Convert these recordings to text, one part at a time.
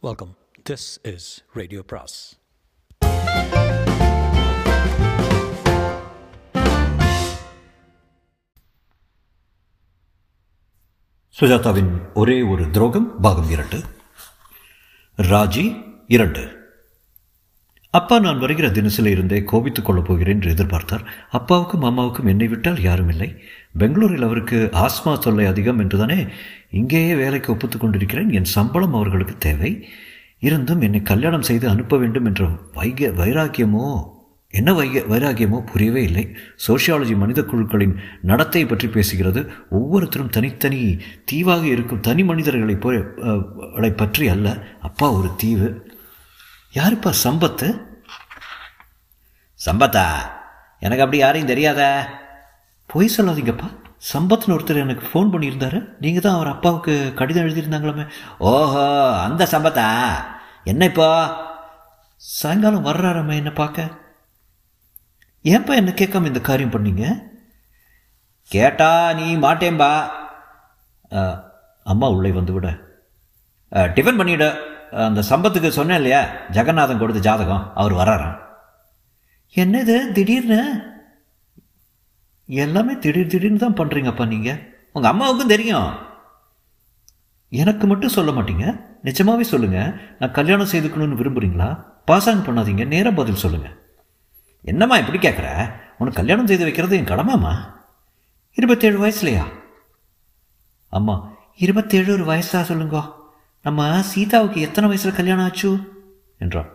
Welcome this is radio பிராஸ் சுஜாதாவின் ஒரே ஒரு துரோகம் பாகம் இரண்டு. ராஜி இரண்டு. அப்பா நான் வருகிற தினசில இருந்தே கோபித்துக் கொள்ளப் போகிறேன் என்று எதிர்பார்த்தார். அப்பாவுக்கும் அம்மாவுக்கும் என்னை விட்டால் யாரும் இல்லை. பெங்களூரில் அவருக்கு ஆஸ்மா தொல்லை அதிகம் என்றுதானே இங்கேயே வேலைக்கு ஒப்புத்துக் கொண்டிருக்கிறேன். என் சம்பளம் அவர்களுக்கு தேவை. இருந்தும் என்னை கல்யாணம் செய்து அனுப்ப வேண்டும் என்ற வைக வைராக்கியமோ என்ன வைக வைராக்கியமோ புரியவே இல்லை. சோஷியாலஜி மனித குழுக்களின் நடத்தை பற்றி பேசுகிறது. ஒவ்வொருத்தரும் தனித்தனி தீவாக இருக்கும் தனி மனிதர்களை போ பற்றி அல்ல. அப்பா ஒரு தீவு. யாருப்பா சம்பத்து? சம்பத்தா? எனக்கு அப்படி யாரையும் தெரியாத. பொய் சொல்லாதீங்கப்பா. சம்பத்னு ஒருத்தர் எனக்கு ஃபோன் பண்ணியிருந்தாரு. நீங்கள் தான் அவர் அப்பாவுக்கு கடிதம் எழுதியிருந்தாங்களாமே. ஓஹோ அந்த சம்பத்தா? என்ன இப்போ? சாயங்காலம் வர்றாரம்மா என்ன பார்க்க. ஏன்ப்பா என்ன கேட்காம இந்த காரியம் பண்ணீங்க? கேட்டா நீ மாட்டேன்பா. அம்மா உள்ளே வந்து விட டிஃபன் பண்ணிவிட அந்த சம்பத்துக்கு சொன்னேன் இல்லையா? ஜெகநாதன் கொடுத்த ஜாதகம். அவர் வர்றாராம். என்னது திடீர்னு? எல்லாமே திடீர் திடீர்னு தான் பண்ணுறீங்கப்பா நீங்கள் உங்கள் அம்மாவுக்கும் தெரியும். எனக்கு மட்டும் சொல்ல மாட்டீங்க. நிச்சயமாகவே சொல்லுங்கள் நான் கல்யாணம் செய்துக்கணும்னு விரும்புறீங்களா? பாசாங்க பண்ணாதீங்க. நேராக பதில் சொல்லுங்கள் என்னம்மா இப்படி கேட்குற உனக்கு கல்யாணம் செய்து வைக்கிறது என் கடமாம்மா? இருபத்தேழு வயசுலையா? அம்மா இருபத்தேழு ஒரு வயசா சொல்லுங்க. நம்ம சீதாவுக்கு எத்தனை வயசில் கல்யாணம் ஆச்சு? என்றான்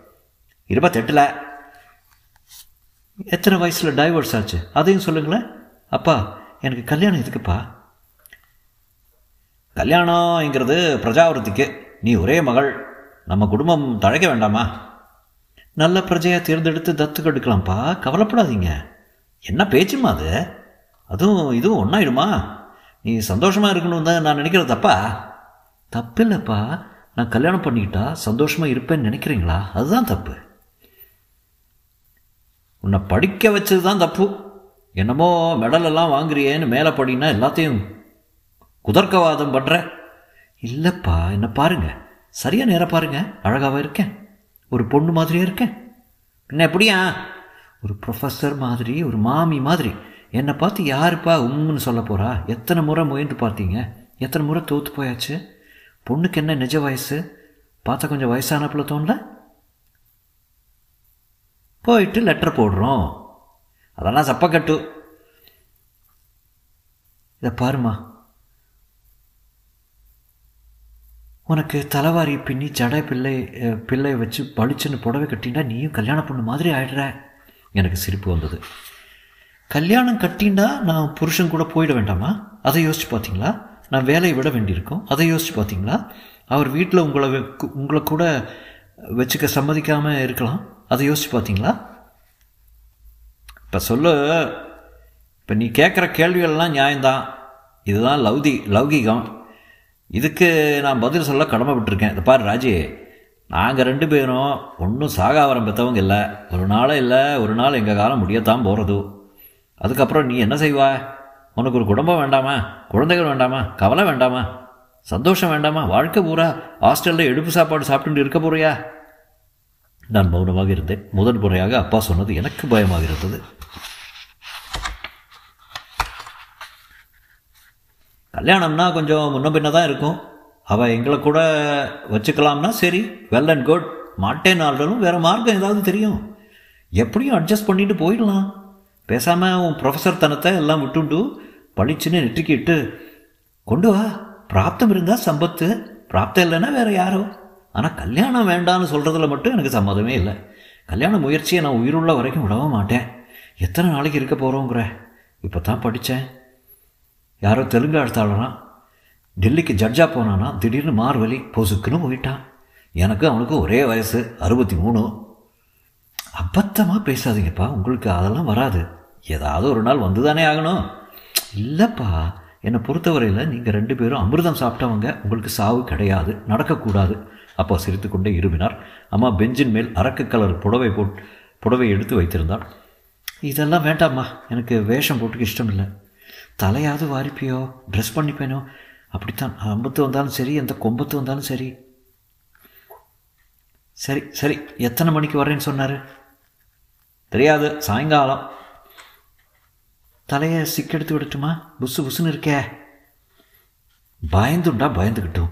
இருபத்தெட்டில். எத்தனை வயசில் டைவர்ஸ் ஆச்சு? அதையும் சொல்லுங்களேன். அப்பா எனக்கு கல்யாணம் எதுக்குப்பா? கல்யாணம்ங்கிறது பிரஜாவரத்துக்கு. நீ ஒரே மகள். நம்ம குடும்பம் தழைக்க வேண்டாமா? நல்ல பிரஜையாக தேர்ந்தெடுத்து தத்துக்கு எடுக்கலாம்ப்பா. கவலைப்படாதீங்க. என்ன பேச்சுமா அது? அதுவும் இதுவும் ஒன்றாயிடுமா நீ சந்தோஷமாக இருக்கணும் தான் நான் நினைக்கிற தப்பா? தப்பில்லைப்பா. நான் கல்யாணம் பண்ணிக்கிட்டா சந்தோஷமாக இருப்பேன்னு நினைக்கிறீங்களா? அதுதான் தப்பு. உன்னை படிக்க வச்சது தான் தப்பு. என்னமோ மெடல் எல்லாம் வாங்குறியேன்னு மேலே படினா எல்லாத்தையும் குதர்க்கவாதம் பண்ணுற இல்லைப்பா என்ன பாருங்க. சரியா நேரம் பாருங்க. அழகாக இருக்கேன். ஒரு பொண்ணு மாதிரியே இருக்கேன். என்ன எப்படியா? ஒரு ப்ரொஃபஸர் மாதிரி ஒரு மாமி மாதிரி. என்னை பார்த்து யாருப்பா உம்முன்னு சொல்ல போறா? எத்தனை முறை முயன்று பார்த்தீங்க? எத்தனை முறை தோத்து போயாச்சு? பொண்ணுக்கு என்ன நிஜ வயசு? பார்த்தா கொஞ்சம் வயசானப்பில் தோணல? போயிட்டு லெட்டர் போடுறோம். அதெல்லாம் சப்பக்கட்டு. இதை பாருமா உனக்கு தலைவாரி பின்னி ஜடை பிள்ளை பிள்ளையை வச்சு பளிச்சுன்னு புடவை கட்டினா நீயும் கல்யாணம் பண்ண மாதிரி ஆயிடுற. எனக்கு சிரிப்பு வந்தது. கல்யாணம் கட்டினா நான் புருஷன் கூட போயிட வேண்டாமா? அதை யோசிச்சு பார்த்தீங்களா நான் வேலையை விட வேண்டியிருக்கோம். அதை யோசிச்சு பார்த்தீங்களா அவர் வீட்டில் உங்களை உங்களை கூட வச்சுக்க சம்மதிக்காமல் இருக்கலாம். அதை யோசிச்சு பார்த்தீங்களா இப்போ சொல்லு இப்போ நீ கேட்குற கேள்விகள்லாம் நியாயம்தான். இதுதான் லௌதி லௌகிகம். இதுக்கு நான் பதில் சொல்ல கடமைப்பட்டிருக்கேன். இதை பாரு ராஜி நாங்கள் ரெண்டு பேரும் ஒன்றும் சாகாவரம் பெற்றவங்க இல்லை. ஒரு நாளே இல்லை ஒரு நாள் எங்கள் காலம் முடியத்தான் போகிறது அதுக்கப்புறம் நீ என்ன செய்வா? உனக்கு ஒரு குடும்பம் வேண்டாமா? குழந்தைகள் வேண்டாமா? கவலை வேண்டாமா? சந்தோஷம் வேண்டாமா? வாழ்க்கை பூரா ஹாஸ்டலில் எடுப்பு சாப்பாடு சாப்பிட்டு இருக்க போறியா? நான் மௌனமாக இருந்தேன். முதன் முறையாக அப்பா சொன்னது எனக்கு பயமாக இருந்தது. கல்யாணம்னா கொஞ்சம் முன்ன பின்ன தான் இருக்கும். அவள் எங்களை கூட வச்சுக்கலாம்னா சரி வெல் அண்ட் குட் மாட்டேன்னாலும் வேறு மார்க்கம் ஏதாவது தெரியும். எப்படியும் அட்ஜஸ்ட் பண்ணிட்டு போயிடலாம். பேசாமல் உன் ப்ரொஃபஸர் தனத்தை எல்லாம் விட்டுண்டு பளிச்சுன்னு நெற்றிக்கிட்டு கொண்டு வா பிராப்தம் இருந்தால் சம்பத்து பிராப்தம் இல்லைன்னா வேறு யாரோ? ஆனால் கல்யாணம் வேண்டான்னு சொல்கிறதுல மட்டும் எனக்கு சம்மதமே இல்லை. கல்யாண முயற்சியை நான் உயிருள்ள வரைக்கும் விடவே மாட்டேன். எத்தனை நாளைக்கு இருக்க போகிறோங்கிற இப்போ தான் படித்தேன் யாரோ தெலுங்கு எழுத்தாளரான் டெல்லிக்கு ஜட்ஜாக போனானா? திடீர்னு மார்வலி பொசுக்குன்னு போயிட்டான். எனக்கு அவனுக்கும் ஒரே வயசு அறுபத்தி மூணு அபத்தமாக பேசாதீங்கப்பா உங்களுக்கு அதெல்லாம் வராது. ஏதாவது ஒரு நாள் வந்து தானே ஆகணும். இல்லைப்பா என்னை பொறுத்தவரையில் நீங்கள் ரெண்டு பேரும் அமிர்தம் சாப்பிட்டவங்க உங்களுக்கு சாவு கிடையாது நடக்கக்கூடாது. அப்பா சிரித்துக்கொண்டே இருமினார் அம்மா பெஞ்சின் மேல் அரக்கு கலர் புடவை போட் புடவை எடுத்து வைத்திருந்தாள். இதெல்லாம் வேண்டாம்மா எனக்கு வேஷம் போட்டுக்க இஷ்டம் இல்லை தலையாவது வாரிப்பியோ ட்ரெஸ் பண்ணிப்பேனோ? அப்படித்தான். அம்பத்து வந்தாலும் சரி எந்த கொம்பத்து வந்தாலும் சரி. சரி சரி எத்தனை மணிக்கு வர்றேன்னு சொன்னார்? தெரியாது சாயங்காலம். தலையை சிக்கெடுத்து விடட்டுமா? புசு புசுன்னு இருக்கே. பயந்துண்டா பயந்துக்கிட்டும்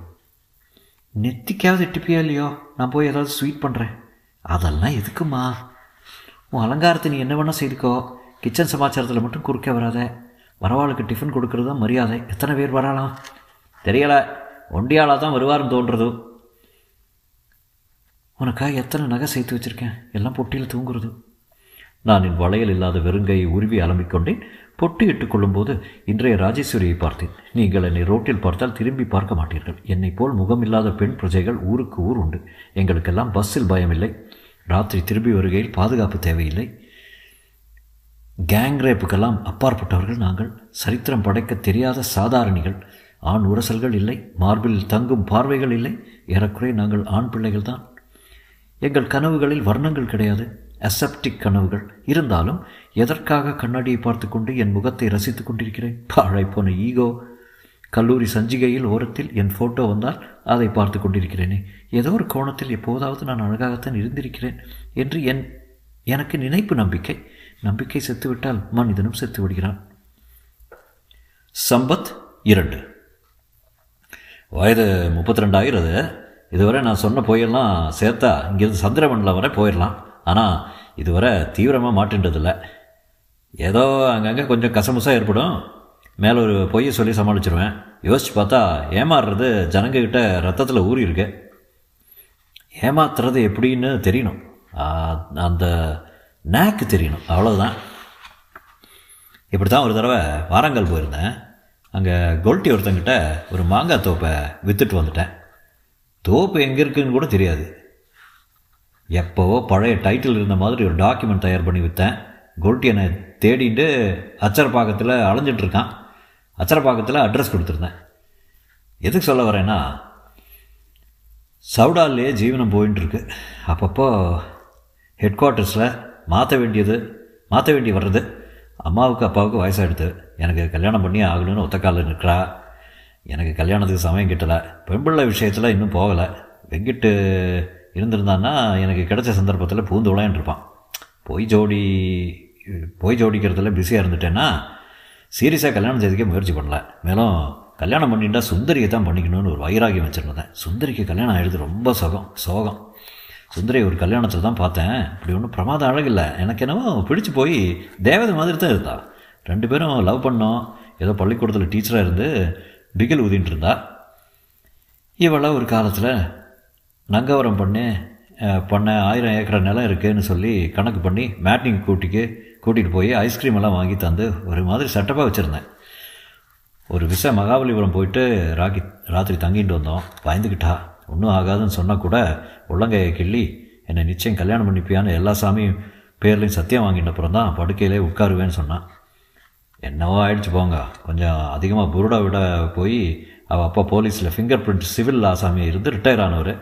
நெத்திக்காவது எட்டுப்பியா இல்லையோ? நான் போய் ஏதாவது ஸ்வீட் பண்ணுறேன் அதெல்லாம் எதுக்குமா? உன் அலங்காரத்தை நீ என்ன வேணால் செய்துக்கோ. கிச்சன் சமாச்சாரத்தில் மட்டும் குறுக்க வராத. வரவாளுக்கு டிஃபன் கொடுக்கறது தான் மரியாதை? எத்தனை பேர் வராலாம் தெரியலை. ஒண்டியாளாக தான் வருவாருன்னு தோன்றது. உனக்காக எத்தனை நகை சேர்த்து வச்சுருக்கேன்? எல்லாம் பொட்டியில் தூங்குறது. நான் என் வளையல் இல்லாத வெறுங்கையை உருவி அலம்பிக்கொண்டேன் பொட்டி இட்டுக் கொள்ளும்போது இன்றைய ராஜேஸ்வரியை பார்த்தேன். நீங்கள் என்னை ரோட்டில் பார்த்தால் திரும்பி பார்க்க மாட்டீர்கள். என்னை போல் முகமில்லாத பெண் பிரஜைகள் ஊருக்கு ஊர் உண்டு. எங்களுக்கெல்லாம் பஸ்ஸில் பயமில்லை. ராத்திரி திரும்பி வருகையில் பாதுகாப்பு தேவையில்லை. கேங் ரேப்புக்கெல்லாம் அப்பாற்பட்டவர்கள் நாங்கள். சரித்திரம் படைக்க தெரியாத சாதாரணிகள். ஆண் உரசல்கள் இல்லை மார்பில் தங்கும் பார்வைகள் இல்லை. ஏறக்குறைய நாங்கள் ஆண் பிள்ளைகள் தான் எங்கள் கனவுகளில் வர்ணங்கள் கிடையாது. அசெப்டிக் கனவுகள். இருந்தாலும் எதற்காக கண்ணாடியை பார்த்து கொண்டு என் முகத்தை ரசித்துக் கொண்டிருக்கிறேன்? பாழைப்போன ஈகோ. கல்லூரி சஞ்சிகையில் ஓரத்தில் என் ஃபோட்டோ வந்தால் அதை பார்த்து கொண்டிருக்கிறேனே. ஏதோ ஒரு கோணத்தில் எப்போதாவது நான் அழகாகத்தான் இருந்திருக்கிறேன் என்று என் எனக்கு நினைப்பு நம்பிக்கை. நம்பிக்கை செத்துவிட்டால் மனிதனும் செத்து விடுகிறான் சம்பத் இரண்டு. வயது முப்பத்தி ரெண்டாயிரது இதுவரை நான் சொன்ன போயெல்லாம் சேர்த்தா இங்கேருந்து சந்திரமண்டலம் வரை போயிடலாம் ஆனால் இதுவரை தீவிரமாக மாட்டின்றதில்லை. ஏதோ அங்கங்கே கொஞ்சம் கசமுசாக ஏற்படும். மேலே ஒரு பொய்யை சொல்லி சமாளிச்சிருவேன். யோசிச்சு பார்த்தா ஏமாறுறது ஜனங்கக்கிட்ட ரத்தத்தில் ஊறி இருக்கு ஏமாத்துறது எப்படின்னு தெரியணும். அந்த நேக்கு தெரியணும். அவ்வளோதான் இப்படி தான் ஒரு தடவை வாரங்கல் போயிருந்தேன். அங்கே கோல்ட்டி ஒருத்தங்கிட்ட ஒரு மாங்காய் தோப்பை விற்றுட்டு வந்துட்டேன். தோப்பு எங்கே இருக்குன்னு கூட தெரியாது. எப்போவோ பழைய டைட்டில் இருந்த மாதிரி ஒரு டாக்குமெண்ட் தயார் பண்ணி விற்றேன் கொல்ட்டி என்னை தேடிட்டு அச்சரப்பாக்கத்தில் அலைஞ்சிட்ருக்கான் அச்சரப்பாக்கத்தில் அட்ரஸ் கொடுத்துருந்தேன். எதுக்கு சொல்ல வரேன்னா சவுடாலே ஜீவனம் போயின்ட்டுருக்கு அப்பப்போ ஹெட் குவார்ட்டர்ஸில் மாற்ற வேண்டியது மாற்ற வேண்டி வர்றது. அம்மாவுக்கு அப்பாவுக்கு வயசாகிடுது எனக்கு கல்யாணம் பண்ணி ஆகணும்னு ஒத்தக்காலில் நிற்கிறா. எனக்கு கல்யாணத்துக்கு சமயம் கிட்டலை. பெண்பிள்ளை விஷயத்தில் இன்னும் போகலை. வெங்கிட்டு இருந்திருந்தான்னா எனக்கு கிடைச்ச சந்தர்ப்பத்தில் பூந்து விளையாண்டுருப்பான் பொய் ஜோடி பொய் ஜோடிக்கிறதுல பிஸியாக இருந்துட்டேன்னா சீரியஸாக கல்யாணம் செய்துக்கே முயற்சி பண்ணல. மேலும் கல்யாணம் பண்ணிட்டா சுந்தரியை தான் பண்ணிக்கணும்னு ஒரு வைராகியம் வச்சுருந்தேன். சுந்தரிக்கு கல்யாணம் ஆகிடுது ரொம்ப சுகம் சோகம். சுந்தரி ஒரு கல்யாணத்தில் தான் பார்த்தேன். இப்படி ஒன்றும் பிரமாதம் அழகில்லை. எனக்கு என்னவோ பிடிச்சி போய் தேவதை மாதிரி தான் இருந்தா. ரெண்டு பேரும் லவ் பண்ணோம். ஏதோ பள்ளிக்கூடத்தில் டீச்சராக இருந்து பிகில் ஊதின்ட்டு இருந்தா. இவளை ஒரு காலத்தில் நங்கவரம் பண்ணி பண்ண ஆயிரம் ஏக்கர் நிலம் இருக்குதுன்னு சொல்லி கணக்கு பண்ணி மேட்டிங் கூட்டிக்கு கூட்டிகிட்டு போய் ஐஸ்கிரீம் எல்லாம் வாங்கி தந்து ஒரு மாதிரி செட்டப்பாக வச்சுருந்தேன். ஒரு விசா மகாபலிபுரம் போயிட்டு ராக்கி ராத்திரி தங்கிட்டு வந்தோம். பயந்துக்கிட்டா ஒன்றும் ஆகாதுன்னு சொன்னால் கூட உள்ளங்கையை கிள்ளி என்னை நிச்சயம் கல்யாணம் பண்ணிப்பியான்னு எல்லா சாமியும் பேர்லையும் சத்தியம் வாங்கிட்ட அப்புறம் தான் படுக்கையிலே உட்காருவேன்னு சொன்னான். என்னவோ ஆயிடுச்சு போங்க. கொஞ்சம் அதிகமாக புருடா விட போய் அவள் அப்பா போலீஸில் ஃபிங்கர் பிரிண்ட் சிவில் ஆசாமி இருந்து ரிட்டையர் ஆனவர்.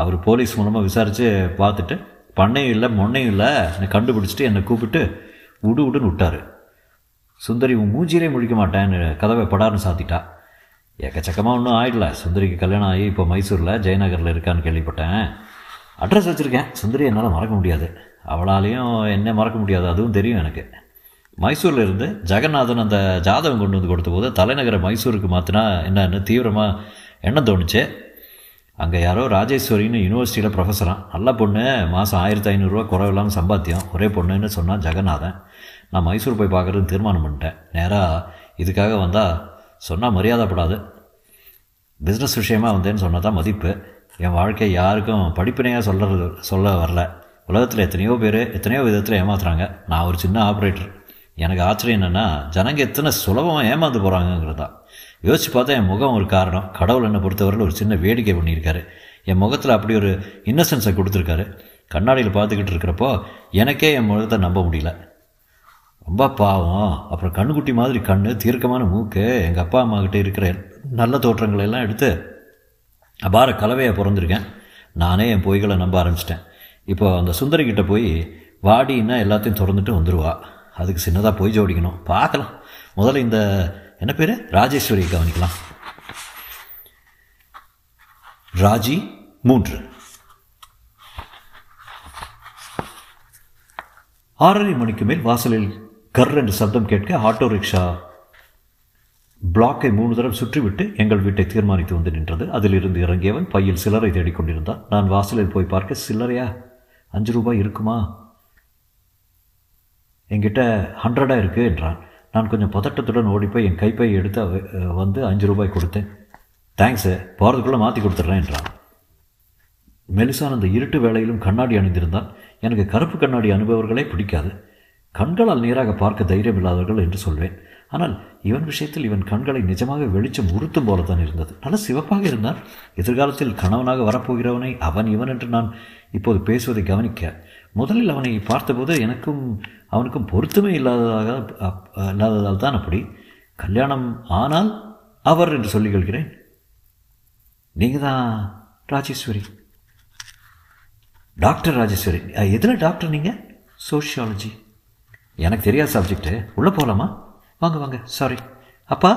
அவர் போலீஸ் மூலமாக விசாரித்து பார்த்துட்டு பண்ணையும் இல்லை மொன்னையும் இல்லை என்னை கண்டுபிடிச்சிட்டு என்னை கூப்பிட்டு விடு விடுன்னு விட்டார். சுந்தரி உன் மூஞ்சிலே முழிக்க மாட்டேன்னு கதவை படார்னு சாத்திட்டா. எக்கச்சக்கமாக ஒன்றும் ஆயிடல. சுந்தரிக்கு கல்யாணம் ஆகி இப்போ மைசூரில் ஜெயநகரில் இருக்கான்னு கேள்விப்பட்டேன். அட்ரஸ் வச்சுருக்கேன். சுந்தரி என்னால் மறக்க முடியாது. அவளாலையும் என்ன மறக்க முடியாது. அதுவும் தெரியும் எனக்கு. மைசூரில் இருந்து ஜெகநாதன் அந்த ஜாதகம் கொண்டு வந்து கொடுத்த போது தலைநகரை மைசூருக்கு மாற்றினா என்னன்னு தீவிரமாக எண்ணம் தோணுச்சு. அங்கே யாரோ ராஜேஸ்வரின்னு யூனிவர்சிட்டியில் ப்ரொஃபஸரான் நல்ல பொண்ணு. மாதம் ஆயிரத்தி ஐநூறுரூவா குறைவில்லாமல் சம்பாத்தியம். ஒரே பொண்ணுன்னு சொன்னான் ஜெகநாதன். நான் மைசூர் போய் பார்க்குறதுன்னு தீர்மானம் பண்ணிட்டேன். நேராக இதுக்காக வந்தால் சொன்னால் மரியாதைப்படாது. பிஸ்னஸ் விஷயமாக வந்தேன்னு சொன்னால் தான் மதிப்பு. என் வாழ்க்கை யாருக்கும் படிப்பினையாக சொல்கிறது சொல்ல வரல. உலகத்தில் எத்தனையோ பேர் எத்தனையோ விதத்தில் ஏமாத்துறாங்க. நான் ஒரு சின்ன ஆப்ரேட்டர் எனக்கு ஆச்சரியம் என்னென்னா ஜனங்க எத்தனை சுலபமாக ஏமாந்து போகிறாங்கங்கிறது தான் யோசிச்சு பார்த்தா என் முகம் ஒரு காரணம். கடவுள் என்னை பொறுத்தவரையில் ஒரு சின்ன வேடிக்கை பண்ணியிருக்காரு. என் முகத்தில் அப்படி ஒரு இன்னசென்ஸை கொடுத்துருக்காரு. கண்ணாடியில் பார்த்துக்கிட்டு இருக்கிறப்போ எனக்கே என் முகத்தை நம்ப முடியல. ரொம்ப பாவம். அப்புறம் கண்ணுக்குட்டி மாதிரி கண்ணு தீர்க்கமான மூக்கு எங்கள் அப்பா அம்மாக்கிட்ட இருக்கிற நல்ல தோற்றங்களை எல்லாம் எடுத்து அபார கலவையாக பிறந்திருக்கேன். நானே என் பொய்களை நம்ப ஆரம்பிச்சிட்டேன். இப்போ அந்த சுந்தரி கிட்டே போய் வாடின்னா எல்லாத்தையும் திறந்துட்டு வந்துடுவா அதுக்கு சின்னதாக பொய் ஜோடிக்கணும். பார்க்கலாம். முதல்ல இந்த என்ன பேர்? ராஜேஸ்வரியை கவனிக்கலாம். ராஜி மூன்று. ஆறரை மணிக்கு மேல் வாசலில் கர் என்று சப்தம் கேட்க ஆட்டோ ரிக்ஷா பிளாக்கை மூணு தடவை சுற்றிவிட்டு எங்கள் வீட்டை தீர்மானித்து வந்து நின்றது. அதிலிருந்து இறங்கியவன் பையில் சில்லறை தேடிக்கொண்டிருந்தான் நான் வாசலில் போய் பார்க்க சில்லறையா? அஞ்சு ரூபாய் இருக்குமா? என்கிட்ட ஹண்ட்ரடாக இருக்குது என்றான். நான் கொஞ்சம் பதட்டத்துடன் ஓடிப்போய் என் கைப்பை எடுத்து வந்து அஞ்சு ரூபாய் கொடுத்தேன். தேங்க்ஸு போகிறதுக்குள்ளே மாற்றி கொடுத்துட்றேன் என்றான். மெலிசான் அந்த இருட்டு வேளையிலும் கண்ணாடி அணிந்திருந்தான். எனக்கு கருப்பு கண்ணாடி அனுபவர்களே பிடிக்காது. கண்களால் நேராக பார்க்க தைரியம் இல்லாதவர்கள் என்று சொல்வேன். ஆனால் இவன் விஷயத்தில் இவன் கண்களை நிஜமாக வெளிச்சம் உறுத்தும் போலத்தான் இருந்தது. நல்ல சிவப்பாக இருந்தான். எதிர்காலத்தில் கணவனாக வரப்போகிறவனை அவன் இவன் என்று நான் இப்போது பேசுவதை கவனிக்க. முதலில் அவனை பார்த்தபோது எனக்கும் அவனுக்கும் பொருத்தமே இல்லாததாக இல்லாததால் தான் அப்படி. கல்யாணம் ஆனால் அவர் என்று சொல்லிக் கொள்கிறேன். நீங்கள் தான் ராஜேஸ்வரி. டாக்டர் ராஜேஸ்வரி. எதில் டாக்டர் நீங்கள் சோஷியாலஜி. எனக்கு தெரியாத சப்ஜெக்ட்டு உள்ளே போகலாமா வாங்க வாங்க. சாரி அப்பா?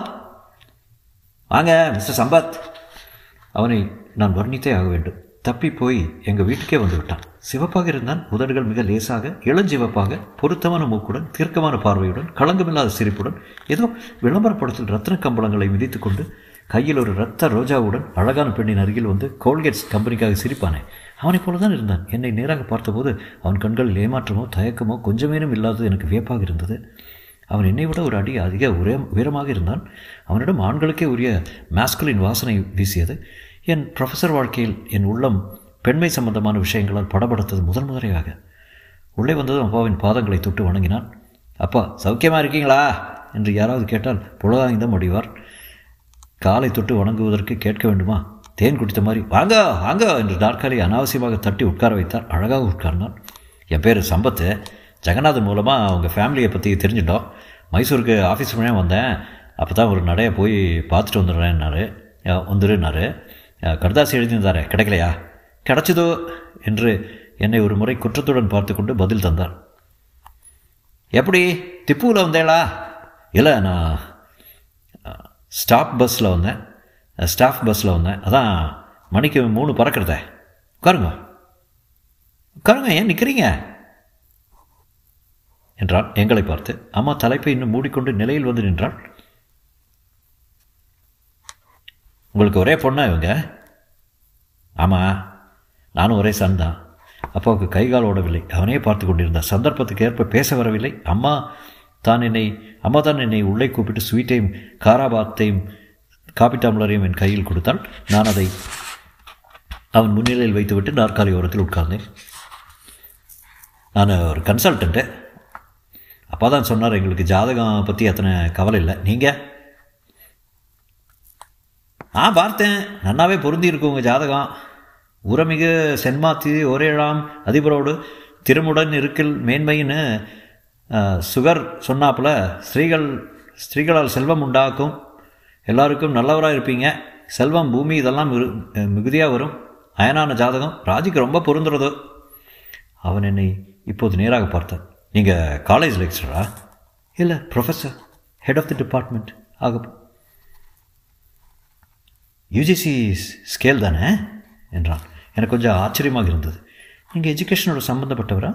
வாங்க மிஸ்டர் சம்பத். அவனை நான் வர்ணித்தே ஆக வேண்டும். தப்பி போய் எங்கள் வீட்டுக்கே வந்து விட்டான். சிவப்பாக இருந்தான். உதடுகள் மிக லேசாக இளஞ்சிவப்பாக பொருத்தமான மூக்குடன் தீர்க்கமான பார்வையுடன் களங்கமில்லாத சிரிப்புடன் ஏதோ விளம்பரப்படத்தில் ரத்ன கம்பளங்களை மிதித்துக் கொண்டு கையில் ஒரு ரத்த ரோஜாவுடன் அழகான பெண்ணின் அருகில் வந்து கோல்கேட்ஸ் கம்பெனிக்காக சிரிப்பானே. அவனைப் போல தான் இருந்தான். என்னை நேராக பார்த்தபோது அவன் கண்களில் ஏமாற்றமோ தயக்கமோ கொஞ்சமேனும் இல்லாதது எனக்கு வியப்பாக இருந்தது. அவன் என்னை விட ஒரு அடி அதிக உரே உயரமாக இருந்தான். அவனிடம் ஆண்களுக்கே உரிய மாஸ்குலின் வாசனை வீசியது. என் ப்ரொஃபஸர் வாழ்க்கையில் என் உள்ளம் பெண்மை சம்பந்தமான விஷயங்களால் படப்படுத்தது முதன் முதலையாக. உள்ளே வந்ததும் அப்பாவின் பாதங்களை தொட்டு வணங்கினான். அப்பா சௌக்கியமாக இருக்கீங்களா? என்று யாராவது கேட்டால் புலகாய்ந்தம் அடிவார். காலை தொட்டு வணங்குவதற்கு கேட்க வேண்டுமா? தேன் குடித்த மாதிரி வாங்க வாங்க என்று நாற்காலி அனாவசியமாக தட்டி உட்கார வைத்தார். அழகாக உட்கார்ந்தான். என் பேர் சம்பத்து. ஜெகநாதன் மூலமாக அவங்க ஃபேமிலியை பற்றி தெரிஞ்சிட்டோம். மைசூருக்கு ஆஃபீஸ் மூலியம் வந்தேன். அப்போ தான் ஒரு நடையை போய் பார்த்துட்டு வந்துடுறேன்னாரு. வந்துருன்னாரு அஹ் கடுதாசி எழுதியிருந்தாரே கிடைக்கலையா? கிடைச்சதோ என்று என்னை ஒரு முறை குற்றத்துடன் பார்த்து கொண்டு பதில் தந்தார். எப்படி? திப்புவில் வந்தேளா? இல்லை நான் ஸ்டாப் பஸ்ஸில் வந்தேன். ஸ்டாஃப் பஸ்ஸில் வந்தேன். அதான் மணிக்கு மூணு பறக்கிறத. உட்காருங்க. உட்காருங்க ஏன் நிற்கிறீங்க என்றான். எங்களை பார்த்து அம்மா தலைப்பை இன்னும் மூடிக்கொண்டு நிலையில் வந்து நின்றாள். உங்களுக்கு ஒரே பொண்ணா இவங்க? ஆமாம் நானும் ஒரே சன் தான். அப்பாவுக்கு கை கால் ஓடவில்லை. அவனே பார்த்து கொண்டிருந்தான். சந்தர்ப்பத்துக்கு ஏற்ப பேச வரவில்லை. அம்மா தான் என்னை அம்மா தான் என்னை உள்ளே கூப்பிட்டு ஸ்வீட்டையும் காராபாத்தையும் காபி டம்ளரையும் என் கையில் கொடுத்தாள் நான் அதை அவன் முன்னிலையில் வைத்துவிட்டு நாற்காலி ஓரத்தில் உட்கார்ந்தேன். நான் ஒரு கன்சல்டண்ட்டு அப்பா தான் சொன்னார் எங்களுக்கு ஜாதகம் பற்றி அத்தனை கவலை இல்லை. நீங்கள் ஆ பார்த்தேன். நன்னாவே பொருந்திருக்கு உங்கள் ஜாதகம். உரமிகு சென்மாத்தி ஒரேழாம் அதிபரோடு திருமுடன் இருக்கில் மேன்மைன்னு சுகர் சொன்னாப்புல ஸ்திரீகள் ஸ்திரீகளால் செல்வம் உண்டாக்கும். எல்லாருக்கும் நல்லவராக இருப்பீங்க. செல்வம் பூமி இதெல்லாம் மிகுதியாக வரும். அயனான ஜாதகம் ராஜிக்கு ரொம்ப பொருந்துறது. அவன் என்னை இப்போது நேராக பார்த்தான் நீங்கள் காலேஜ் லெக்சரா இல்லை professor head of the department ஆக யூஜிசி ஸ்கேல் தானே? என்றான். எனக்கு கொஞ்சம் ஆச்சரியமாக இருந்தது. நீங்கள் எஜுகேஷனோட சம்மந்தப்பட்டவரா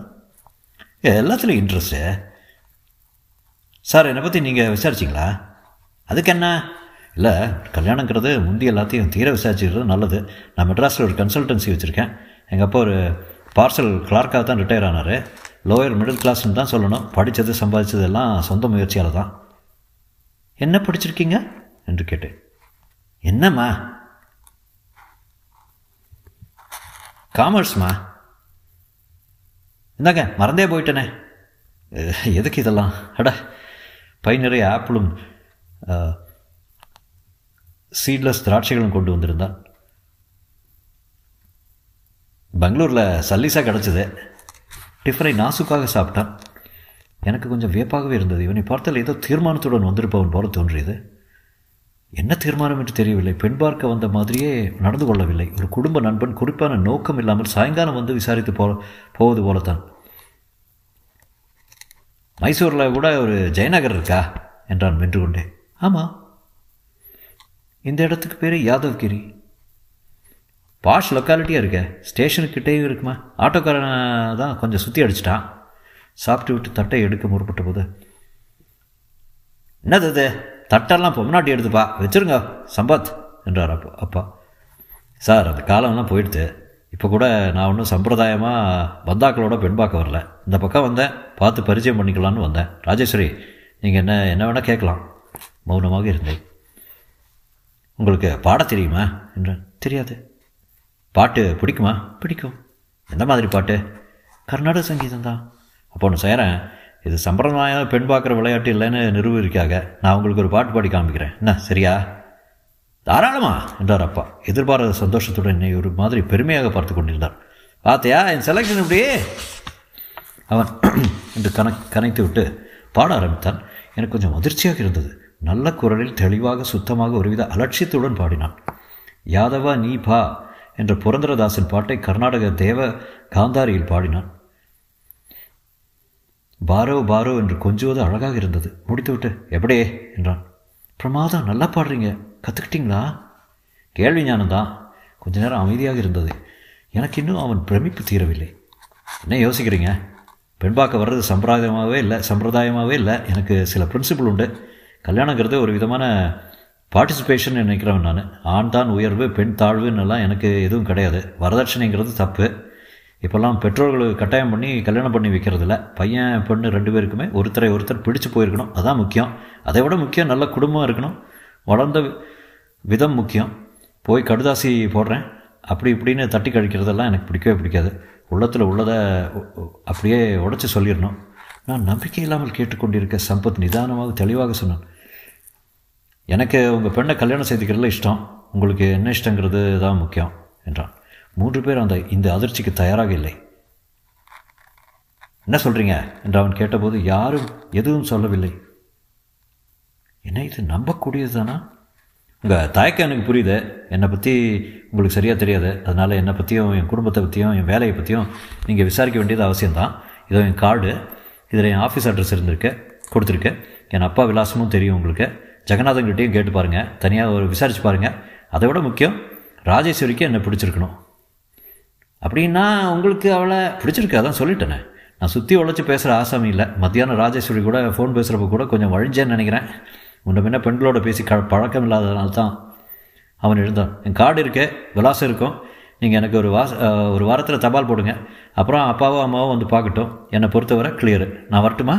ஏ, எல்லாத்துலேயும் இன்ட்ரெஸ்ட்டு சார் என்னை பற்றி நீங்கள் விசாரிச்சிங்களா? அதுக்கு என்ன? இல்லை கல்யாணங்கிறது முந்தி எல்லாத்தையும் தீர விசாரிச்சுக்கிறது நல்லது. நான் மெட்ராஸில் ஒரு கன்சல்டன்சி வச்சுருக்கேன். எங்கள் அப்பா ஒரு பார்சல் கிளார்க்காக தான் ரிட்டையர் ஆனார். லோயர் மிடில் கிளாஸ்னு தான் சொல்லணும். படித்தது சம்பாதிச்சது எல்லாம் சொந்த முயற்சியால் தான். என்ன படிச்சிருக்கீங்க? என்று கேட்டேன். என்னம்மா? காமர்ஸ்மா இந்தாங்க மறந்தே போயிட்டேனே. எதுக்கு இதெல்லாம்? அட பை நிறைய ஆப்பிளும் சீட்லெஸ் திராட்சைகளும் கொண்டு வந்திருந்தான். பெங்களூரில் சல்லீஸாக கிடச்சிது. டிஃபனை நாசுக்காக சாப்பிட்டான். எனக்கு கொஞ்சம் வியப்பாகவே இருந்தது. இவனை பார்த்தால் ஏதோ தீர்மானத்துடன் வந்திருப்பவன் போல தோன்றியது. என்ன தீர்மானம் என்று தெரியவில்லை. பெண் பார்க்க வந்த மாதிரியே நடந்து கொள்ளவில்லை. ஒரு குடும்ப நண்பன் குறிப்பான நோக்கம் இல்லாமல் சாயங்காலம் வந்து விசாரித்து போ போவது போலத்தான். மைசூரில் கூட ஒரு ஜெயநகர் இருக்கா? என்றான் வென்று கொண்டே. ஆமாம் இந்த இடத்துக்கு பேர் யாதவ்கிரி. பாஷ் லொக்காலிட்டியாக இருக்க. ஸ்டேஷனுக்கிட்டேயும் இருக்குமா? ஆட்டோக்காரன் தான் கொஞ்சம் சுற்றி அடிச்சிட்டான் சாப்பிட்டு விட்டு தட்டை எடுக்க முற்பட்ட போது என்னது இது? தட்டெல்லாம் பொம்னாட்டி எடுத்துப்பா. வச்சிருங்க சம்பத் என்றார் அப்பா அப்பா. சார் அந்த காலம்லாம் போயிடுது இப்போ கூட நான் ஒன்றும் சம்பிரதாயமாக பந்தாக்களோட பெண் பார்க்க வரல. இந்த பக்கம் வந்தேன். பார்த்து பரிச்சயம் பண்ணிக்கலான்னு வந்தேன். ராஜேஸ்வரி நீங்கள் என்ன என்ன வேணால் கேட்கலாம். மௌனமாக இருந்தேன். உங்களுக்கு பாட தெரியுமா? என்றான் தெரியாது. பாட்டு பிடிக்குமா? பிடிக்கும். எந்த மாதிரி பாட்டு? கர்நாடக சங்கீதம் தான். அப்போ ஒன்று செய்கிறேன் இது சம்பிரதாயம் பெண் பார்க்குற விளையாட்டு இல்லைன்னு நிரூபிக்காக நான் உங்களுக்கு ஒரு பாட்டு பாடி காமிக்கிறேன். என்ன சரியா? தாராளமா என்றார் அப்பா. எதிர்பாராத சந்தோஷத்துடன் என்னை ஒரு மாதிரி பெருமையாக பார்த்து கொண்டிருந்தார். பார்த்தியா என் செலக்ஷன் இப்படியே அவன் என்று கணக் கனைத்து விட்டு பாட ஆரம்பித்தான். எனக்கு கொஞ்சம் அதிர்ச்சியாக இருந்தது. நல்ல குரலில் தெளிவாக சுத்தமாக ஒருவித அலட்சியத்துடன் பாடினான். யாதவா நீ பா என்ற புரந்தரதாசன் பாட்டை கர்நாடக தேவ காந்தாரியில் பாடினான். பாரோ பாரோ என்று கொஞ்சுவது அழகாக இருந்தது. முடித்துவிட்டு எப்படியே? என்றான். பிரமாதம் நல்லா பாடுறீங்க. கற்றுக்கிட்டீங்களா கேள்வி ஞானம்தான். கொஞ்ச நேரம் அமைதியாக இருந்தது. எனக்கு இன்னும் அவன் பிரமிப்பு தீரவில்லை. என்ன யோசிக்கிறீங்க? பெண்பாக்க வர்றது சம்பிரதாயமாகவே இல்லை சம்பிரதாயமாகவே இல்லை. எனக்கு சில பிரின்சிபிள் உண்டு. கல்யாணங்கிறது ஒரு விதமான பார்ட்டிசிபேஷன் நினைக்கிறவன் நான். ஆண் தான் உயர்வு பெண் தாழ்வுன்னெல்லாம் எனக்கு எதுவும் கிடையாது. வரதட்சணைங்கிறது தப்பு. இப்போல்லாம் பெற்றோர்கள் கட்டாயம் பண்ணி கல்யாணம் பண்ணி வைக்கிறதில்ல. பையன் பெண்ணு ரெண்டு பேருக்குமே ஒருத்தரை ஒருத்தர் பிடிச்சு போயிருக்கணும். அதான் முக்கியம். அதை விட முக்கியம் நல்ல குடும்பம் இருக்கணும். வளர்ந்த விதம் முக்கியம். போய் கடுதாசி போடுறேன். அப்படி இப்படின்னு தட்டி கழிக்கிறதெல்லாம் எனக்கு பிடிக்கவே பிடிக்காது. உள்ளத்தில் உள்ளதை அப்படியே உடச்சி சொல்லிடணும். நான் நம்பிக்கை இல்லாமல் கேட்டுக்கொண்டிருக்க சம்பத் நிதானமாக தெளிவாக சொன்னான். எனக்கு உங்கள் பெண்ணை கல்யாணம் செய்துக்கிறதுல இஷ்டம். உங்களுக்கு என்ன இஷ்டங்கிறது தான் முக்கியம் என்றான். மூன்று பேர் அந்த இந்த அதிர்ச்சிக்கு தயாராக இல்லை. என்ன சொல்கிறீங்க என்று அவன் கேட்டபோது யாரும் எதுவும் சொல்லவில்லை. என்ன இது நம்பக்கூடியது தானா? உங்கள் தயக்கம் எனக்கு புரியுது. என்னை பற்றி உங்களுக்கு சரியாக தெரியாது. அதனால் என்னை பற்றியும் என் குடும்பத்தை பற்றியும் என் வேலையை பற்றியும் நீங்கள் விசாரிக்க வேண்டியது அவசியம்தான். இதோ என் கார்டு. இதில் என் ஆஃபீஸ் அட்ரஸ் இருந்திருக்கு கொடுத்துருக்கு. என் அப்பா விலாசமும் தெரியும் உங்களுக்கு. ஜெகநாதன்கிட்டையும் கேட்டு பாருங்கள் தனியாக ஒரு விசாரித்து பாருங்கள் அதை விட முக்கியம் ராஜேஸ்வரிக்கு என்னை பிடிச்சிருக்கணும். அப்படின்னா உங்களுக்கு அவளை பிடிச்சிருக்கு அதான் சொல்லிட்டேனே. நான் சுற்றி உழைச்சி பேசுகிற ஆசாமி இல்லை. மத்தியானம் ராஜேஸ்வரி கூட ஃபோன் பேசுகிறப்ப கூட கொஞ்சம் வழிஞ்சேன்னு நினைக்கிறேன். முன்ன பின்ன பெண்களோட பேசி க பழக்கம் இல்லாததுனால தான் அவன் எழுந்தான். என் கார்டு இருக்கு விலாசம் இருக்கும். நீங்கள் எனக்கு ஒரு வாச ஒரு வாரத்தில் தபால் போடுங்க. அப்புறம் அப்பாவோ அம்மாவோ வந்து பார்க்கட்டும். என்னை பொறுத்தவரை கிளியரு நான் வரட்டுமா?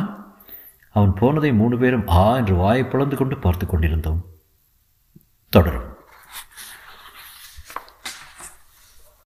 அவன் போனதை மூணு பேரும் ஆ என்று வாயை பிளந்து கொண்டு பார்த்து கொண்டிருந்தோம். தொடரும்.